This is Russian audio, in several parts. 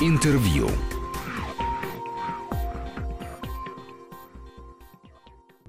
Интервью.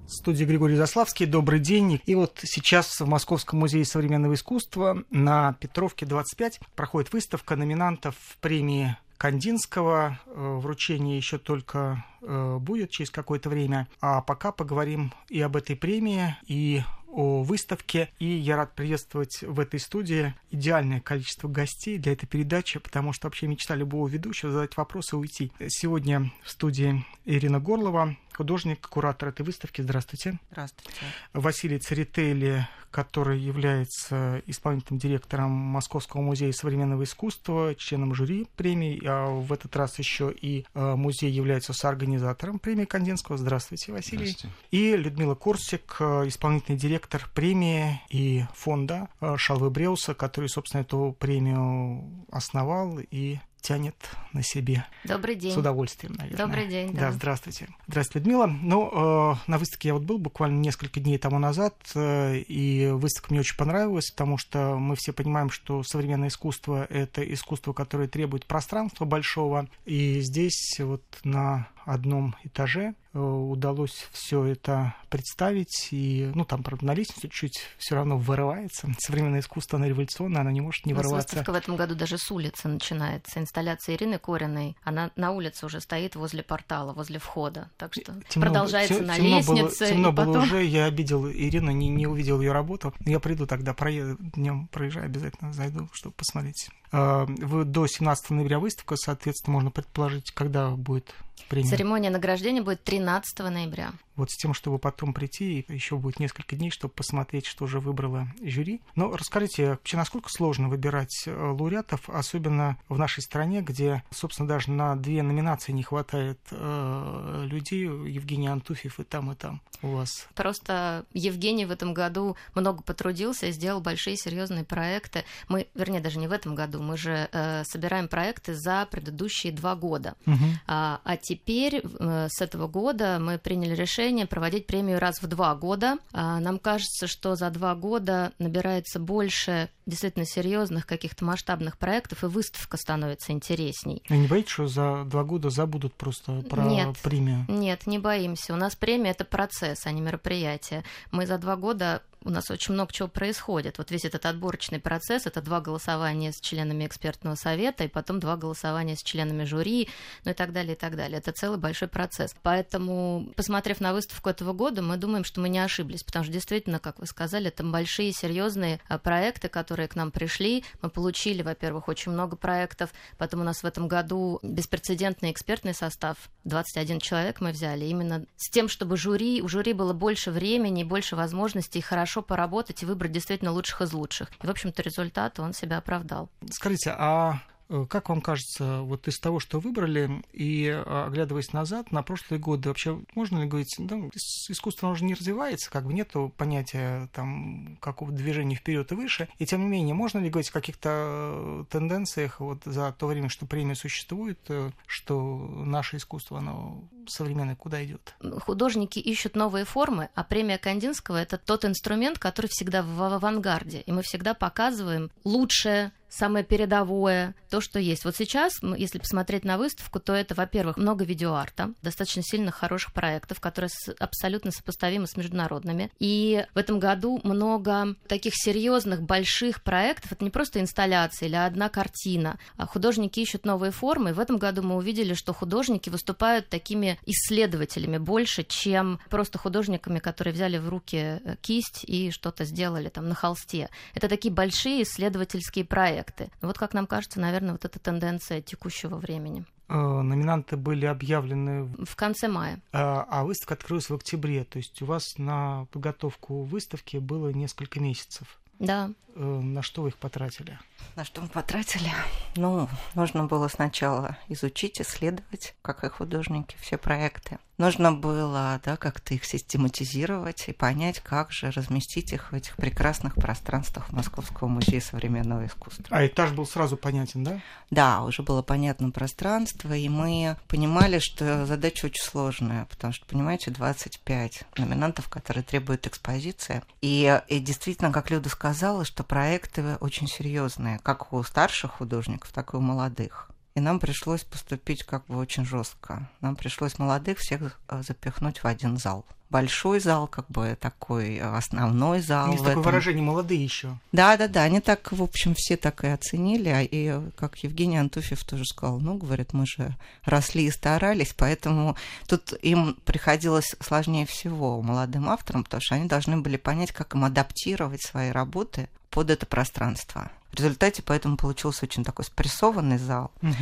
Студии Григорий Заславский. Добрый день. И вот сейчас в Московском музее современного искусства на Петровке 25 проходит выставка номинантов премии Кандинского. Э, вручение еще только э, будет через какое-то время. А пока поговорим и об этой премии, и о выставке. И я рад приветствовать в этой студии идеальное количество гостей для этой передачи, потому что вообще мечта любого ведущего задать вопросы и уйти. Сегодня в студии Ирина Горлова, художник, куратор этой выставки. Здравствуйте. Здравствуйте. Василий Церетели, который является исполнительным директором Московского музея современного искусства, членом жюри премии, а в этот раз еще и э, музей является соорганизатором премии Кандинского. Здравствуйте, Василий. Здравствуйте. И Людмила Корсик, э, исполнительный директор премии и фонда э, Шалвы Бреуса, который, собственно, эту премию основал и тянет на себе. Добрый день. С удовольствием, наверное. Добрый день, да. да. здравствуйте. Здравствуйте, Людмила. Ну, э, на выставке я вот был буквально несколько дней тому назад, э, и выставка мне очень понравилась, потому что мы все понимаем, что современное искусство — это искусство, которое требует пространства большого, и здесь вот на одном этаже э, удалось все это представить. И, ну, там, правда, на лестнице чуть все равно вырывается. Современное искусство, оно революционное, оно не может не У вырываться. выставка в этом году даже с улицы начинается. Инсталляция Ирины Кориной, она на улице уже стоит возле портала, возле входа. Так что Темно- продолжается те- на темно было- лестнице. темно и было потом... уже, я обидел Ирину, не, не увидел ее работу. Я приду тогда, проеду, днем проезжаю, обязательно зайду, чтобы посмотреть. Вы до 17 ноября выставка, соответственно, можно предположить, когда будет премия. Церемония награждения будет 13 ноября. Вот с тем, чтобы потом прийти, еще будет несколько дней, чтобы посмотреть, что же выбрала жюри. Но расскажите, вообще, насколько сложно выбирать э, лауреатов, особенно в нашей стране, где, собственно, даже на две номинации не хватает э, людей, Евгений Антуфьев и там, и там у вас. Просто Евгений в этом году много потрудился и сделал большие серьезные проекты. Мы, вернее, даже не в этом году, мы же э, собираем проекты за предыдущие два года. Мгм. А, а теперь э, с этого года мы приняли решение проводить премию раз в два года. А, нам кажется, что за два года набирается больше действительно серьезных каких-то масштабных проектов, и выставка становится интересней. Вы не боитесь, что за два года забудут просто про Нет. премию? Нет, не боимся. У нас премия это процесс, а не мероприятие. Мы за два года у нас очень много чего происходит. Вот весь этот отборочный процесс это два голосования с членами экспертного совета, и потом два голосования с членами жюри, ну и так далее, и так далее. Это целый большой процесс. Поэтому, посмотрев на выставку этого года, мы думаем, что мы не ошиблись, потому что действительно, как вы сказали, там большие, серьезные а, проекты, которые к нам пришли. Мы получили, во-первых, очень много проектов. Потом у нас в этом году беспрецедентный экспертный состав. 21 человек мы взяли. Именно с тем, чтобы жюри, у жюри было больше времени, больше возможностей хорошо поработать и выбрать действительно лучших из лучших. И, в общем-то, результат он себя оправдал. Скажите, а как вам кажется, вот из того, что выбрали, и э, оглядываясь назад на прошлые годы, вообще можно ли говорить, да, ис- искусство уже не развивается, как бы нету понятия там какого-то движения вперед и выше, и тем не менее, можно ли говорить о каких-то э, тенденциях вот за то время, что премия существует, э, что наше искусство, оно современное куда идет? Художники ищут новые формы, а премия Кандинского это тот инструмент, который всегда в авангарде. И мы всегда показываем лучшее, самое передовое, то, что есть. Вот сейчас, если посмотреть на выставку, то это, во-первых, много видеоарта, достаточно сильно хороших проектов, которые абсолютно сопоставимы с международными. И в этом году много таких серьезных, больших проектов. Это не просто инсталляция или одна картина. А художники ищут новые формы. И в этом году мы увидели, что художники выступают такими исследователями больше, чем просто художниками, которые взяли в руки э, кисть и что-то сделали там на холсте. Это такие большие исследовательские проекты. Вот как нам кажется, наверное, вот эта тенденция текущего времени. Э, Номинанты были объявлены, в- конце мая. а а выставка открылась в октябре, то есть у вас на подготовку выставки было несколько месяцев. Да. Э, На что вы их потратили? На что мы потратили? Ну, нужно было сначала изучить, исследовать, как и художники, все проекты. Нужно было, да, как-то их систематизировать и понять, как же разместить их в этих прекрасных пространствах Московского музея современного искусства. А этаж был сразу понятен, да? Да, уже было понятно пространство, и мы понимали, что задача очень сложная, потому что, понимаете, 25 номинантов, которые требуют экспозиции. И, и действительно, как Люда сказала, что проекты очень серьезные, как у старших художников, так и у молодых. И нам пришлось поступить как бы очень жестко. Нам пришлось молодых всех э, запихнуть в один зал большой зал, как бы такой основной зал. Есть такое выражение молодые еще. Да, да, да. Они так, в общем, все так и оценили. А И как Евгений Антуфьев тоже сказал, ну, говорит, мы же росли и старались, поэтому тут им приходилось сложнее всего молодым авторам, потому что они должны были понять, как им адаптировать свои работы под это пространство. В результате поэтому получился очень такой спрессованный зал. Угу.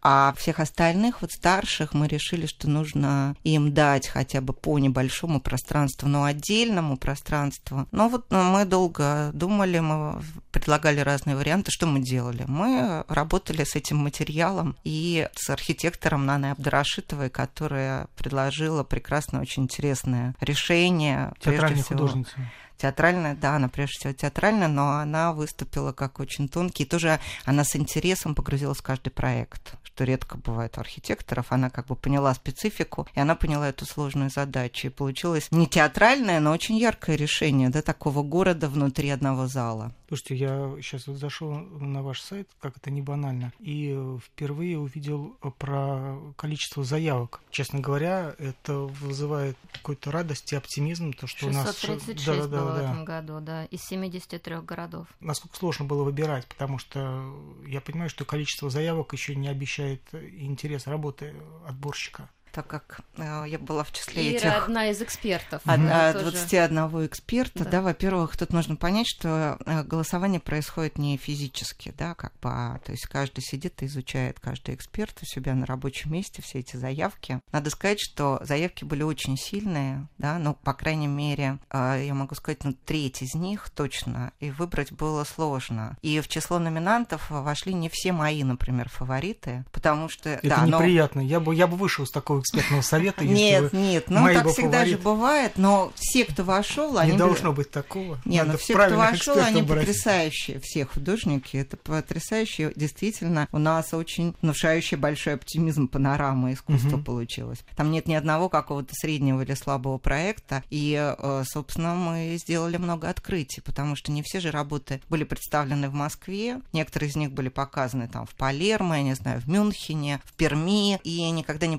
А всех остальных, вот старших, мы решили, что нужно им дать хотя бы по небольшому пространству, но отдельному пространству. Но вот ну, мы долго думали, мы предлагали разные варианты. Что мы делали? Мы работали с этим материалом и с архитектором Наной Абдрашитовой, которая предложила прекрасное, очень интересное решение. Театральной художницы театральная, да, она прежде всего театральная, но она выступила как очень тонкий. И тоже она с интересом погрузилась в каждый проект, что редко бывает у архитекторов. Она как бы поняла специфику, и она поняла эту сложную задачу. И получилось не театральное, но очень яркое решение, да, такого города внутри одного зала. Слушайте, я сейчас вот зашел на ваш сайт, как это не банально, и впервые увидел про количество заявок. Честно говоря, это вызывает какую-то радость и оптимизм, то, что 636 у нас... Да, да, было да. в этом году, да, из 73 городов. Насколько сложно было выбирать, потому что я понимаю, что количество заявок еще не обещает интерес работы отборщика так как э, я была в числе Ира этих... одна из экспертов. Одна, 21 тоже... эксперта, да, да во-первых, тут нужно понять, что э, голосование происходит не физически, да, как бы, а, то есть каждый сидит и изучает, каждый эксперт у себя на рабочем месте все эти заявки. Надо сказать, что заявки были очень сильные, да, ну, по крайней мере, э, я могу сказать, ну, треть из них точно, и выбрать было сложно. И в число номинантов вошли не все мои, например, фавориты, потому что... Это да, неприятно, но... я, бы, я бы вышел с такого экспертного совета. Нет, нет, ну так всегда же бывает, но все, кто вошел, они... Не должно быть такого. Нет, но все, кто вошел, они потрясающие, все художники, это потрясающие, действительно, у нас очень внушающий большой оптимизм панорама искусства получилось. Там нет ни одного какого-то среднего или слабого проекта, и, э, собственно, мы сделали много открытий, потому что не все же работы были представлены в Москве, некоторые из них были показаны там в Палермо, я не знаю, в Мюнхене, в Перми, и никогда не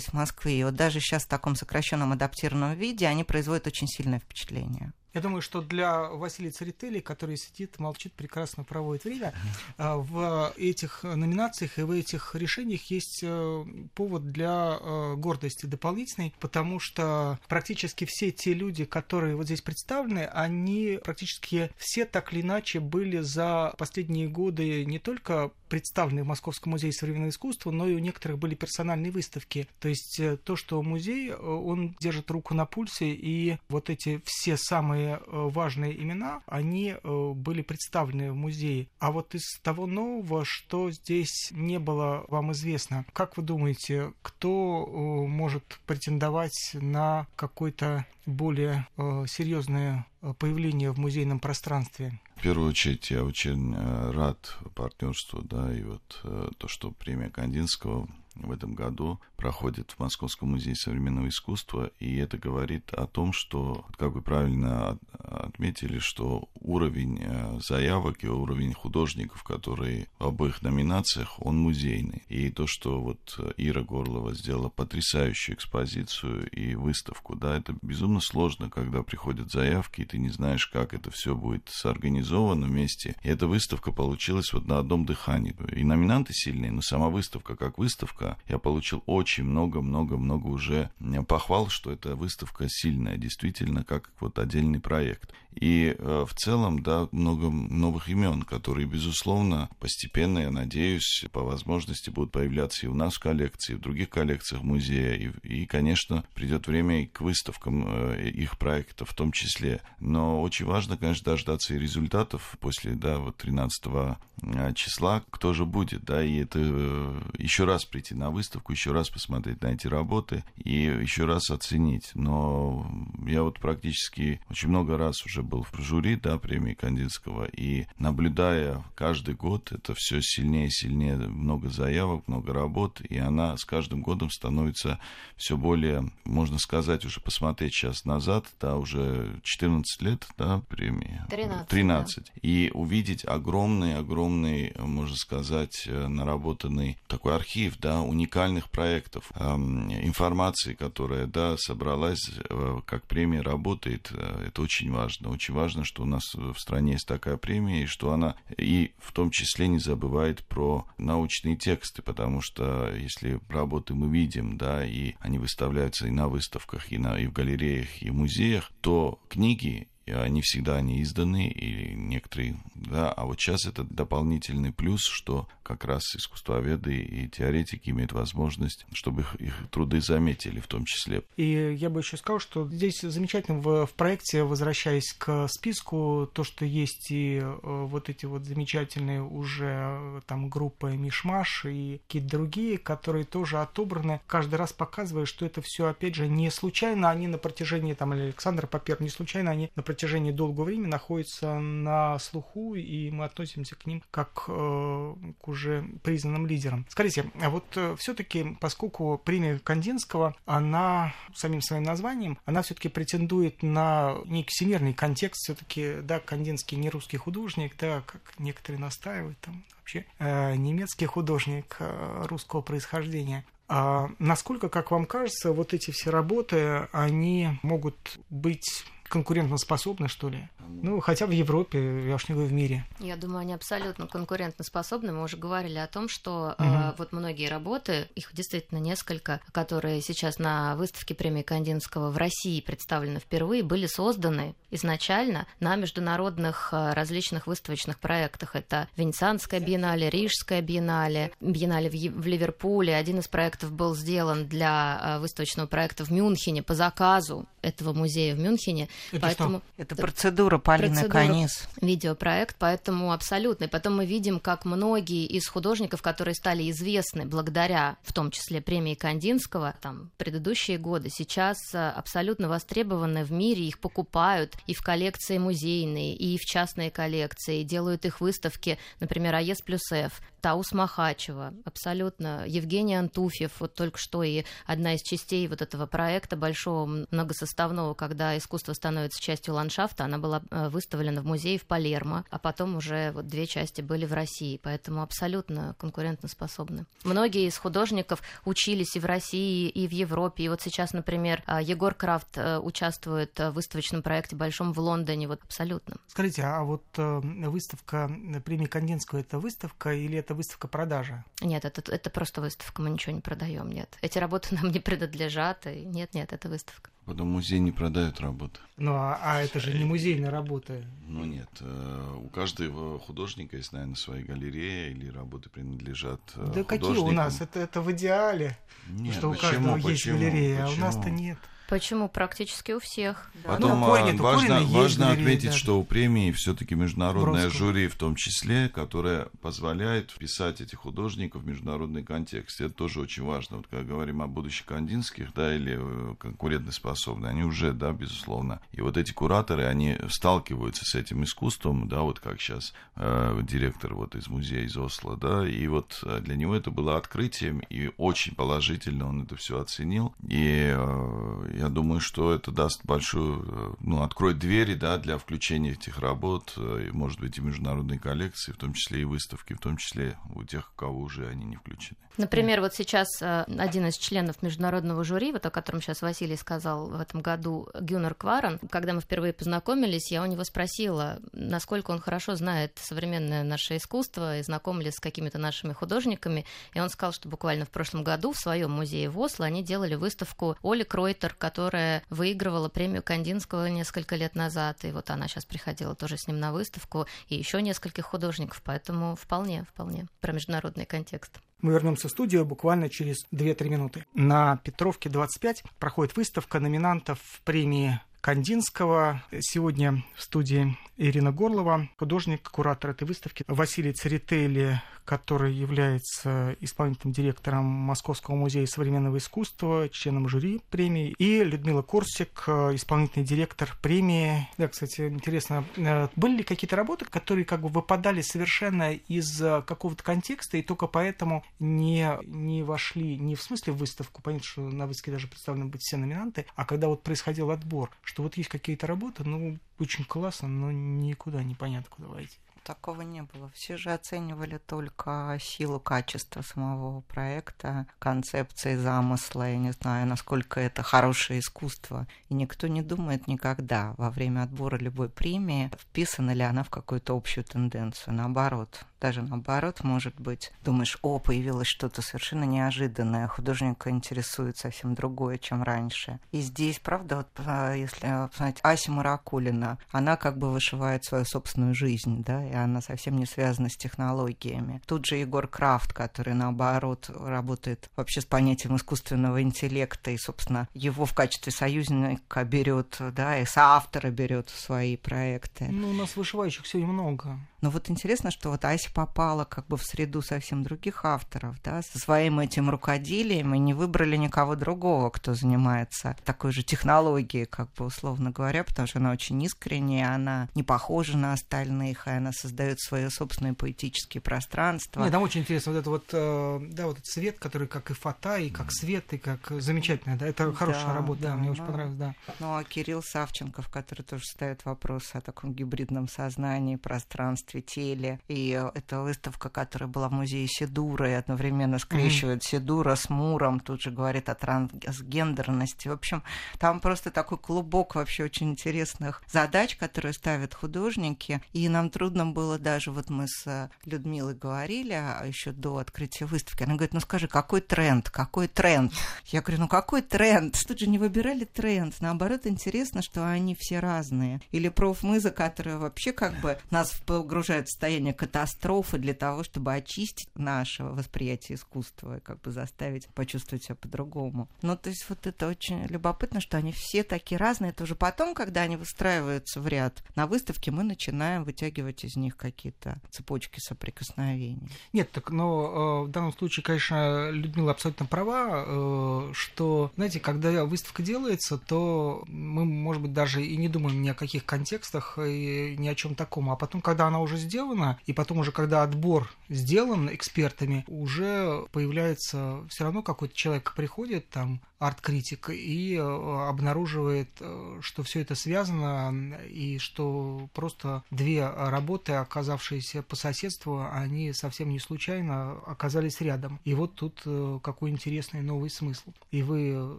показывались в Москве. И вот даже сейчас в таком сокращенном адаптированном виде они производят очень сильное впечатление. Я думаю, что для Василия Церетели, который сидит, молчит, прекрасно проводит время, а, в этих номинациях и в этих решениях есть э, повод для э, гордости дополнительной, потому что практически все те люди, которые вот здесь представлены, они практически все так или иначе были за последние годы не только представлены в Московском музее современного искусства, но и у некоторых были персональные выставки. То есть э, то, что музей, он держит руку на пульсе, и вот эти все самые самые э, важные имена, они э, были представлены в музее. А вот из того нового, что здесь не было вам известно, как вы думаете, кто э, может претендовать на какое-то более серьезное появление в музейном пространстве? В первую очередь я очень рад партнерству, да, и вот то, что премия Кандинского в этом году проходит в Московском музее современного искусства, и это говорит о том, что, как вы правильно отметили, что уровень э, заявок и уровень художников, которые в обоих номинациях, он музейный. И то, что вот Ира Горлова сделала потрясающую экспозицию и выставку, да, это безумно сложно, когда приходят заявки, и ты не знаешь, как это все будет соорганизовано вместе. И эта выставка получилась вот на одном дыхании. И номинанты сильные, но сама выставка как выставка, я получил очень много-много-много уже похвал, что эта выставка сильная, действительно, как вот отдельный проект. И э, в целом, да, много новых имен, которые, безусловно, постепенно, я надеюсь, по возможности будут появляться и у нас в коллекции, и в других коллекциях музея. И, и конечно, придет время и к выставкам э, их проектов в том числе. Но очень важно, конечно, дождаться и результатов после, да, вот 13 э, числа, кто же будет, да, и это э, еще раз прийти прийти на выставку, еще раз посмотреть на эти работы и еще раз оценить. Но я вот практически очень много раз уже был в жюри, да, премии Кандинского, и наблюдая каждый год, это все сильнее и сильнее, много заявок, много работ, и она с каждым годом становится все более, можно сказать, уже посмотреть сейчас назад, да, уже 14 лет, да, премии. 13. 13. Да. И увидеть огромный-огромный, можно сказать, наработанный такой архив, да, уникальных проектов, эм, информации, которая, да, собралась, э, как премия работает, э, это очень важно. Очень важно, что у нас в стране есть такая премия, и что она и в том числе не забывает про научные тексты, потому что если работы мы видим, да, и они выставляются и на выставках, и, на, и в галереях, и в музеях, то книги не всегда они изданы, или некоторые, да, а вот сейчас это дополнительный плюс, что как раз искусствоведы и теоретики имеют возможность, чтобы их, их труды заметили в том числе. И я бы еще сказал, что здесь замечательно в, в проекте, возвращаясь к списку, то, что есть и э, вот эти вот замечательные уже э, там группы Мишмаш и какие-то другие, которые тоже отобраны, каждый раз показывая, что это все опять же не случайно, они на протяжении там Александра Попер, не случайно они на протяжении долгого времени находятся на слуху, и мы относимся к ним как э, к уже признанным лидерам. Скажите, а вот э, все-таки, поскольку премия Кандинского, она самим своим названием, она все-таки претендует на некий всемирный контекст, все-таки, да, Кандинский не русский художник, да, как некоторые настаивают, там вообще э, немецкий художник русского происхождения. А насколько, как вам кажется, вот эти все работы, они могут быть конкурентоспособны, что ли? Ну, хотя в Европе, я уж не говорю в мире. Я думаю, они абсолютно конкурентоспособны. Мы уже говорили о том, что угу. э, вот многие работы, их действительно несколько, которые сейчас на выставке премии Кандинского в России представлены впервые, были созданы изначально на международных э, различных выставочных проектах. Это Венецианская биеннале, Рижская биеннале, биеннале в, в Ливерпуле. Один из проектов был сделан для э, выставочного проекта в Мюнхене по заказу этого музея в Мюнхене. Это поэтому что? Это процедура Полины Канис. Видеопроект, поэтому абсолютно. И потом мы видим, как многие из художников, которые стали известны благодаря, в том числе, премии Кандинского, там, предыдущие годы, сейчас э, абсолютно востребованы в мире, их покупают и в коллекции музейные, и в частные коллекции, делают их выставки, например, АЕС плюс Ф, Таус Махачева, абсолютно, Евгений Антуфьев, вот только что и одна из частей вот этого проекта большого многосоставного, когда искусство становится частью ландшафта, она была э, выставлена в музее в Палермо, а потом уже вот две части были в России, поэтому абсолютно конкурентоспособны. Многие из художников учились и в России, и в Европе, и вот сейчас, например, э, Егор Крафт э, участвует в выставочном проекте большом в Лондоне, вот абсолютно. Скажите, а вот выставка премии Кандинского, это выставка или это выставка продажа? Нет, это, это просто выставка, мы ничего не продаем, нет. Эти работы нам не принадлежат, и нет, нет, это выставка. Потом музей не продает работы. Ну, а, а это же не музейная работа. Ну, нет. Э, у каждого художника есть, наверное, своя галерея, или работы принадлежат э, Да какие у нас? Это, это в идеале, нет, что почему, у каждого почему, есть галерея, почему? а у нас-то нет. Почему? Практически у всех. Да. Потом ну, корень, важно, важно галерея, отметить, да. что у премии все-таки международное Бровского. жюри в том числе, которое позволяет вписать этих художников в международный контекст. Это тоже очень важно. Вот когда говорим о будущих кандинских, да, или э, конкурентоспособных, они уже, да, безусловно. И вот эти кураторы, они сталкиваются с этим искусством, да, вот как сейчас э, директор вот из музея из Осло, да, и вот э, для него это было открытием, и очень положительно он это все оценил. И э, я думаю, что это даст большую, э, ну, откроет двери, да, для включения этих работ, э, может быть, и международной коллекции, в том числе и выставки, в том числе у тех, у кого уже они не включены. Например, вот сейчас э, один из членов международного жюри, вот о котором сейчас Василий сказал в этом году, Гюнер Кварен, когда мы впервые познакомились, я у него спросила, насколько он хорошо знает современное наше искусство и знаком ли с какими-то нашими художниками, и он сказал, что буквально в прошлом году в своем музее в Осло они делали выставку Оли Кройтер, которая выигрывала премию Кандинского несколько лет назад, и вот она сейчас приходила тоже с ним на выставку, и еще нескольких художников, поэтому вполне, вполне про международный контекст. Мы вернемся в студию буквально через 2-3 минуты. На Петровке 25 проходит выставка номинантов премии Кандинского. Сегодня в студии Ирина Горлова, художник, куратор этой выставки, Василий Церетели, который является исполнительным директором Московского музея современного искусства, членом жюри премии, и Людмила Корсик, исполнительный директор премии. Да, кстати, интересно, э, были ли какие-то работы, которые как бы выпадали совершенно из какого-то контекста и только поэтому не, не вошли, не в смысле в выставку, понятно, что на выставке даже представлены быть все номинанты, а когда вот происходил отбор, что вот есть какие-то работы, ну, очень классно, но никуда не понятно, куда войти такого не было. Все же оценивали только силу качества самого проекта, концепции замысла, я не знаю, насколько это хорошее искусство. И никто не думает никогда во время отбора любой премии, вписана ли она в какую-то общую тенденцию. Наоборот, даже наоборот, может быть, думаешь, о, появилось что-то совершенно неожиданное, художника интересует совсем другое, чем раньше. И здесь, правда, вот, а, если посмотреть, Ася Маракулина, она как бы вышивает свою собственную жизнь, да, и она совсем не связана с технологиями. Тут же Егор Крафт, который, наоборот, работает вообще с понятием искусственного интеллекта, и, собственно, его в качестве союзника берет, да, и соавтора берет в свои проекты. Ну, у нас вышивающих сегодня много. Но вот интересно, что вот Ася попала как бы в среду совсем других авторов, да, со своим этим рукоделием, и не выбрали никого другого, кто занимается такой же технологией, как бы условно говоря, потому что она очень искренняя, она не похожа на остальных, и она создает свое собственное поэтическое пространство. Нет, там очень интересно вот это вот, э, да, вот этот цвет, который как и фата, и как свет, и как замечательно, да, это хорошая да, работа, да, мне очень понравилось, да. Ну, а Кирилл Савченков, который тоже ставит вопрос о таком гибридном сознании, пространстве, теле. И это выставка, которая была в музее Сидура, и одновременно скрещивает mm-hmm. Сидура с Муром, тут же говорит о трансгендерности. В общем, там просто такой клубок вообще очень интересных задач, которые ставят художники. И нам трудно было даже, вот мы с Людмилой говорили а еще до открытия выставки, она говорит, ну скажи, какой тренд, какой тренд? Я говорю, ну какой тренд? Тут же не выбирали тренд. Наоборот, интересно, что они все разные. Или профмыза, которая вообще как бы нас погружает погружают в состояние катастрофы для того, чтобы очистить наше восприятие искусства и как бы заставить почувствовать себя по-другому. Ну, то есть вот это очень любопытно, что они все такие разные. Это уже потом, когда они выстраиваются в ряд на выставке, мы начинаем вытягивать из них какие-то цепочки соприкосновений. Нет, так, но э, в данном случае, конечно, Людмила абсолютно права, э, что, знаете, когда выставка делается, то мы, может быть, даже и не думаем ни о каких контекстах и ни о чем таком. А потом, когда она уже уже сделано, и потом уже, когда отбор сделан экспертами, уже появляется все равно какой-то человек приходит там, арт-критик и э, обнаруживает, э, что все это связано и что просто две работы, оказавшиеся по соседству, они совсем не случайно оказались рядом. И вот тут э, какой интересный новый смысл. И вы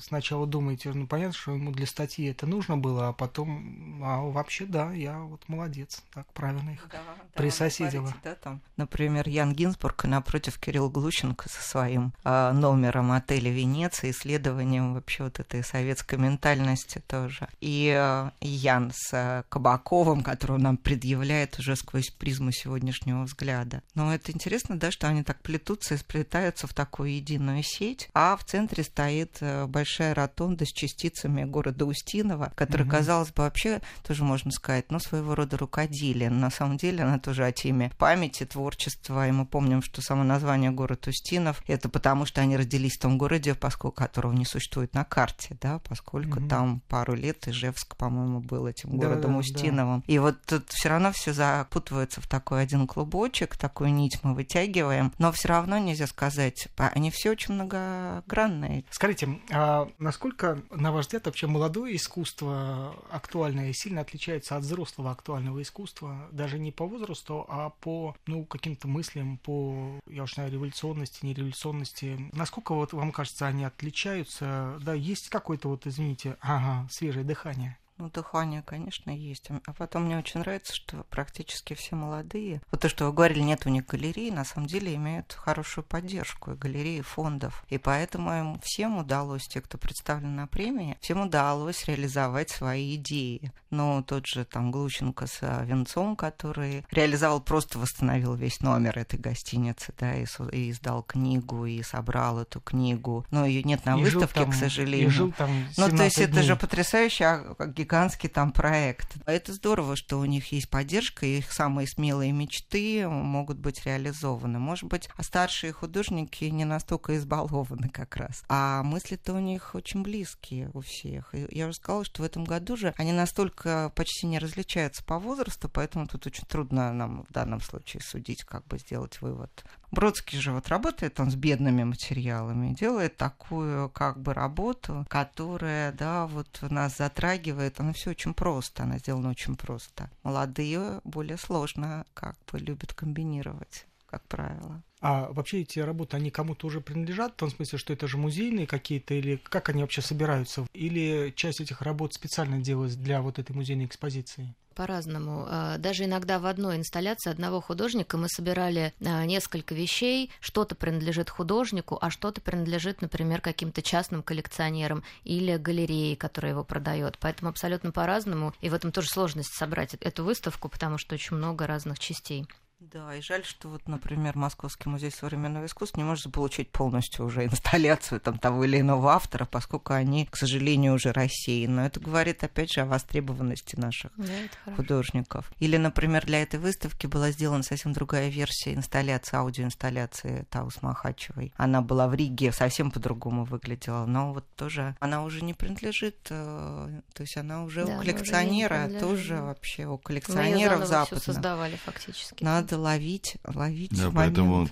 сначала думаете, ну понятно, что ему для статьи это нужно было, а потом, а вообще да, я вот молодец, так правильно их да, присоседила. Да, там, например, Ян Гинзбург напротив Кирилл Глущенко со своим э, номером отеля Венеция, исследование исследованием вообще вот этой советской ментальности тоже. И э, Ян с э, Кабаковым, который нам предъявляет уже сквозь призму сегодняшнего взгляда. Но это интересно, да, что они так плетутся и сплетаются в такую единую сеть, а в центре стоит большая ротонда с частицами города Устинова, который, угу. казалось бы, вообще тоже можно сказать, ну, своего рода рукоделие. На самом деле она тоже о теме памяти, творчества, и мы помним, что само название город Устинов, это потому, что они родились в том городе, поскольку которого не существует на карте, да, поскольку mm там пару лет Ижевск, по-моему, был этим городом да, Устиновым. Да. И вот тут все равно все запутывается в такой один клубочек, такую нить мы вытягиваем, но все равно нельзя сказать, они все очень многогранные. Скажите, а насколько, на ваш взгляд, вообще молодое искусство актуальное сильно отличается от взрослого актуального искусства, даже не по возрасту, а по, ну, каким-то мыслям, по, я уж знаю, революционности, нереволюционности. Насколько вот вам кажется, они отличаются да, есть какое-то вот, извините, ага, свежее дыхание. Ну, дыхание, конечно, есть. А потом мне очень нравится, что практически все молодые. Вот то, что вы говорили, нет у них галерей, на самом деле имеют хорошую поддержку и галереи, фондов. И поэтому им всем удалось, те, кто представлен на премии, всем удалось реализовать свои идеи. Ну, тот же там Глущенко с а, Венцом, который реализовал, просто восстановил весь номер этой гостиницы, да, и, и издал книгу, и собрал эту книгу. Но ее нет на и выставке, там, к сожалению. И жил там Ну, то есть дней. это же потрясающе, а гигантский там проект. Это здорово, что у них есть поддержка, и их самые смелые мечты могут быть реализованы. Может быть, старшие художники не настолько избалованы как раз. А мысли-то у них очень близкие у всех. И я уже сказала, что в этом году же они настолько почти не различаются по возрасту, поэтому тут очень трудно нам в данном случае судить, как бы сделать вывод. Бродский же вот работает он с бедными материалами, делает такую как бы работу, которая, да, вот нас затрагивает. Она все очень просто, она сделана очень просто. Молодые более сложно как бы любят комбинировать, как правило. А вообще эти работы, они кому-то уже принадлежат, в том смысле, что это же музейные какие-то, или как они вообще собираются? Или часть этих работ специально делалась для вот этой музейной экспозиции? По-разному. А, даже иногда в одной инсталляции одного художника мы собирали а, несколько вещей. Что-то принадлежит художнику, а что-то принадлежит, например, каким-то частным коллекционерам или галерее, которая его продает. Поэтому абсолютно по-разному. И в этом тоже сложность собрать эту выставку, потому что очень много разных частей. Да, и жаль, что вот, например, Московский музей современного искусства не может получить полностью уже инсталляцию там того или иного автора, поскольку они, к сожалению, уже рассеяны. Но это говорит, опять же, о востребованности наших да, художников. Или, например, для этой выставки была сделана совсем другая версия инсталляции, аудиоинсталляции Таус Махачевой. Она была в Риге, совсем по-другому выглядела, но вот тоже она уже не принадлежит, э, то есть она уже да, у коллекционера, уже тоже вообще у коллекционеров западных. создавали фактически. Надо надо ловить, ловить Да, момент. поэтому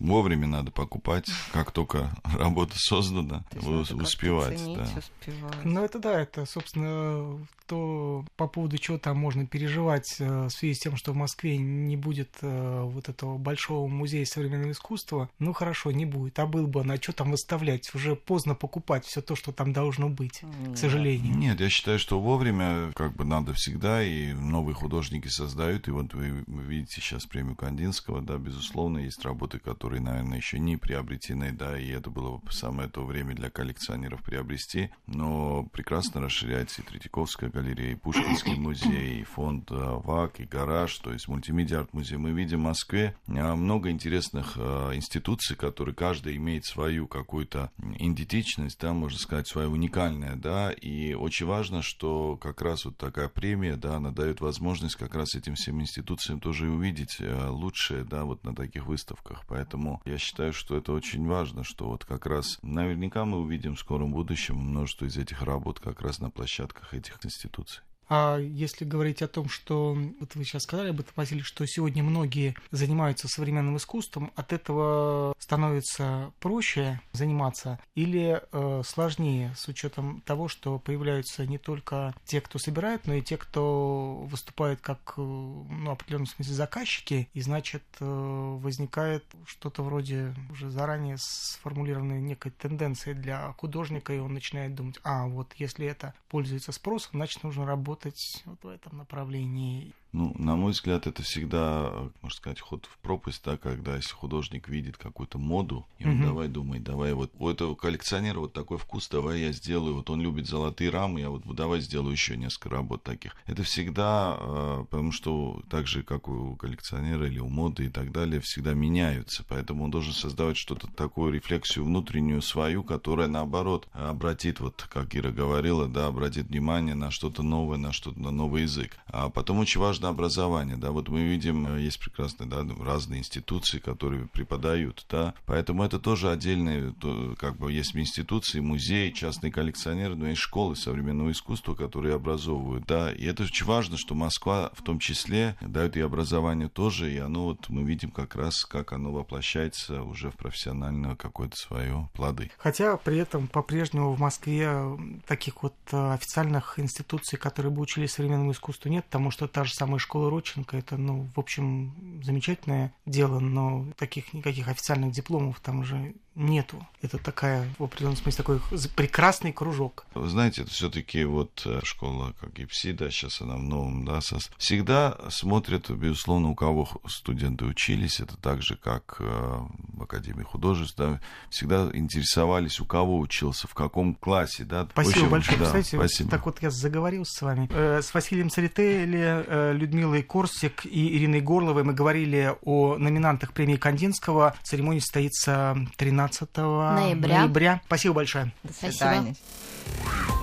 вовремя надо покупать, как только работа создана, успевать. Да. Успевать. Ну, это да, это, собственно, то по поводу чего там можно переживать э, в связи с тем, что в Москве не будет э, вот этого большого музея современного искусства, ну хорошо, не будет. А был бы, на что там выставлять? Уже поздно покупать все то, что там должно быть, Нет. к сожалению. Нет, я считаю, что вовремя как бы надо всегда, и новые художники создают, и вот вы видите сейчас премию Кандинского, да, безусловно, есть работы, которые, наверное, еще не приобретены, да, и это было бы самое то время для коллекционеров приобрести, но прекрасно расширяется и Третьяковская галерея, и Пушкинский музей, и фонд э, ВАК, и гараж, то есть мультимедиа арт-музей. Мы видим в Москве э, много интересных э, институций, которые каждая имеет свою какую-то идентичность, да, можно сказать, свою уникальное, да, и очень важно, что как раз вот такая премия, да, она дает возможность как раз этим всем институциям тоже увидеть лучшее, да, вот на таких выставках. Поэтому я считаю, что это очень важно, что вот как раз наверняка мы увидим в скором будущем множество из этих работ как раз на площадках этих институций. А если говорить о том, что вот вы сейчас сказали об этом, Василий, что сегодня многие занимаются современным искусством, от этого становится проще заниматься или э, сложнее с учетом того, что появляются не только те, кто собирает, но и те, кто выступает как э, ну, в определенном смысле заказчики, и значит э, возникает что-то вроде уже заранее сформулированной некой тенденции для художника, и он начинает думать, а вот если это пользуется спросом, значит нужно работать работать вот в этом направлении. Ну, на мой взгляд, это всегда, можно сказать, ход в пропасть, да, когда если художник видит какую-то моду, и он угу. давай думает, давай вот у этого коллекционера вот такой вкус, давай я сделаю, вот он любит золотые рамы, я вот давай сделаю еще несколько работ таких. Это всегда, а, потому что так же, как у коллекционера или у моды и так далее, всегда меняются, поэтому он должен создавать что-то такую рефлексию внутреннюю свою, которая наоборот обратит, вот как Ира говорила, да, обратит внимание на что-то новое, на что-то, на новый язык. А потом очень важно важно образование, да, вот мы видим, э, есть прекрасные, да, разные институции, которые преподают, да, поэтому это тоже отдельные, как бы, есть институции, музеи, частные коллекционеры, но и школы современного искусства, которые образовывают, да, и это очень важно, что Москва в том числе дает и образование тоже, и оно вот, мы видим как раз, как оно воплощается уже в профессиональное какое-то свое плоды. Хотя при этом по-прежнему в Москве таких вот э, официальных институций, которые бы учили современному искусству, нет, потому что та же самая самой школы Родченко. Это, ну, в общем, замечательное дело, но таких никаких официальных дипломов там уже нету. Это такая, в определенном смысле, такой прекрасный кружок. Вы знаете, это все-таки вот э, школа, как ИПСИ, да, сейчас она в новом, да, сос... всегда смотрят, безусловно, у кого студенты учились, это так же, как э, в Академии художеств, да, всегда интересовались, у кого учился, в каком классе, да. Спасибо общем, большое. Да, Кстати, спасибо. так вот я заговорил с вами. Э, с Василием Царители, э, Людмилой Корсик и Ириной Горловой мы говорили о номинантах премии Кандинского. Церемония состоится 13 15 ноября. ноября. Спасибо большое. До свидания.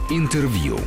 Интервью.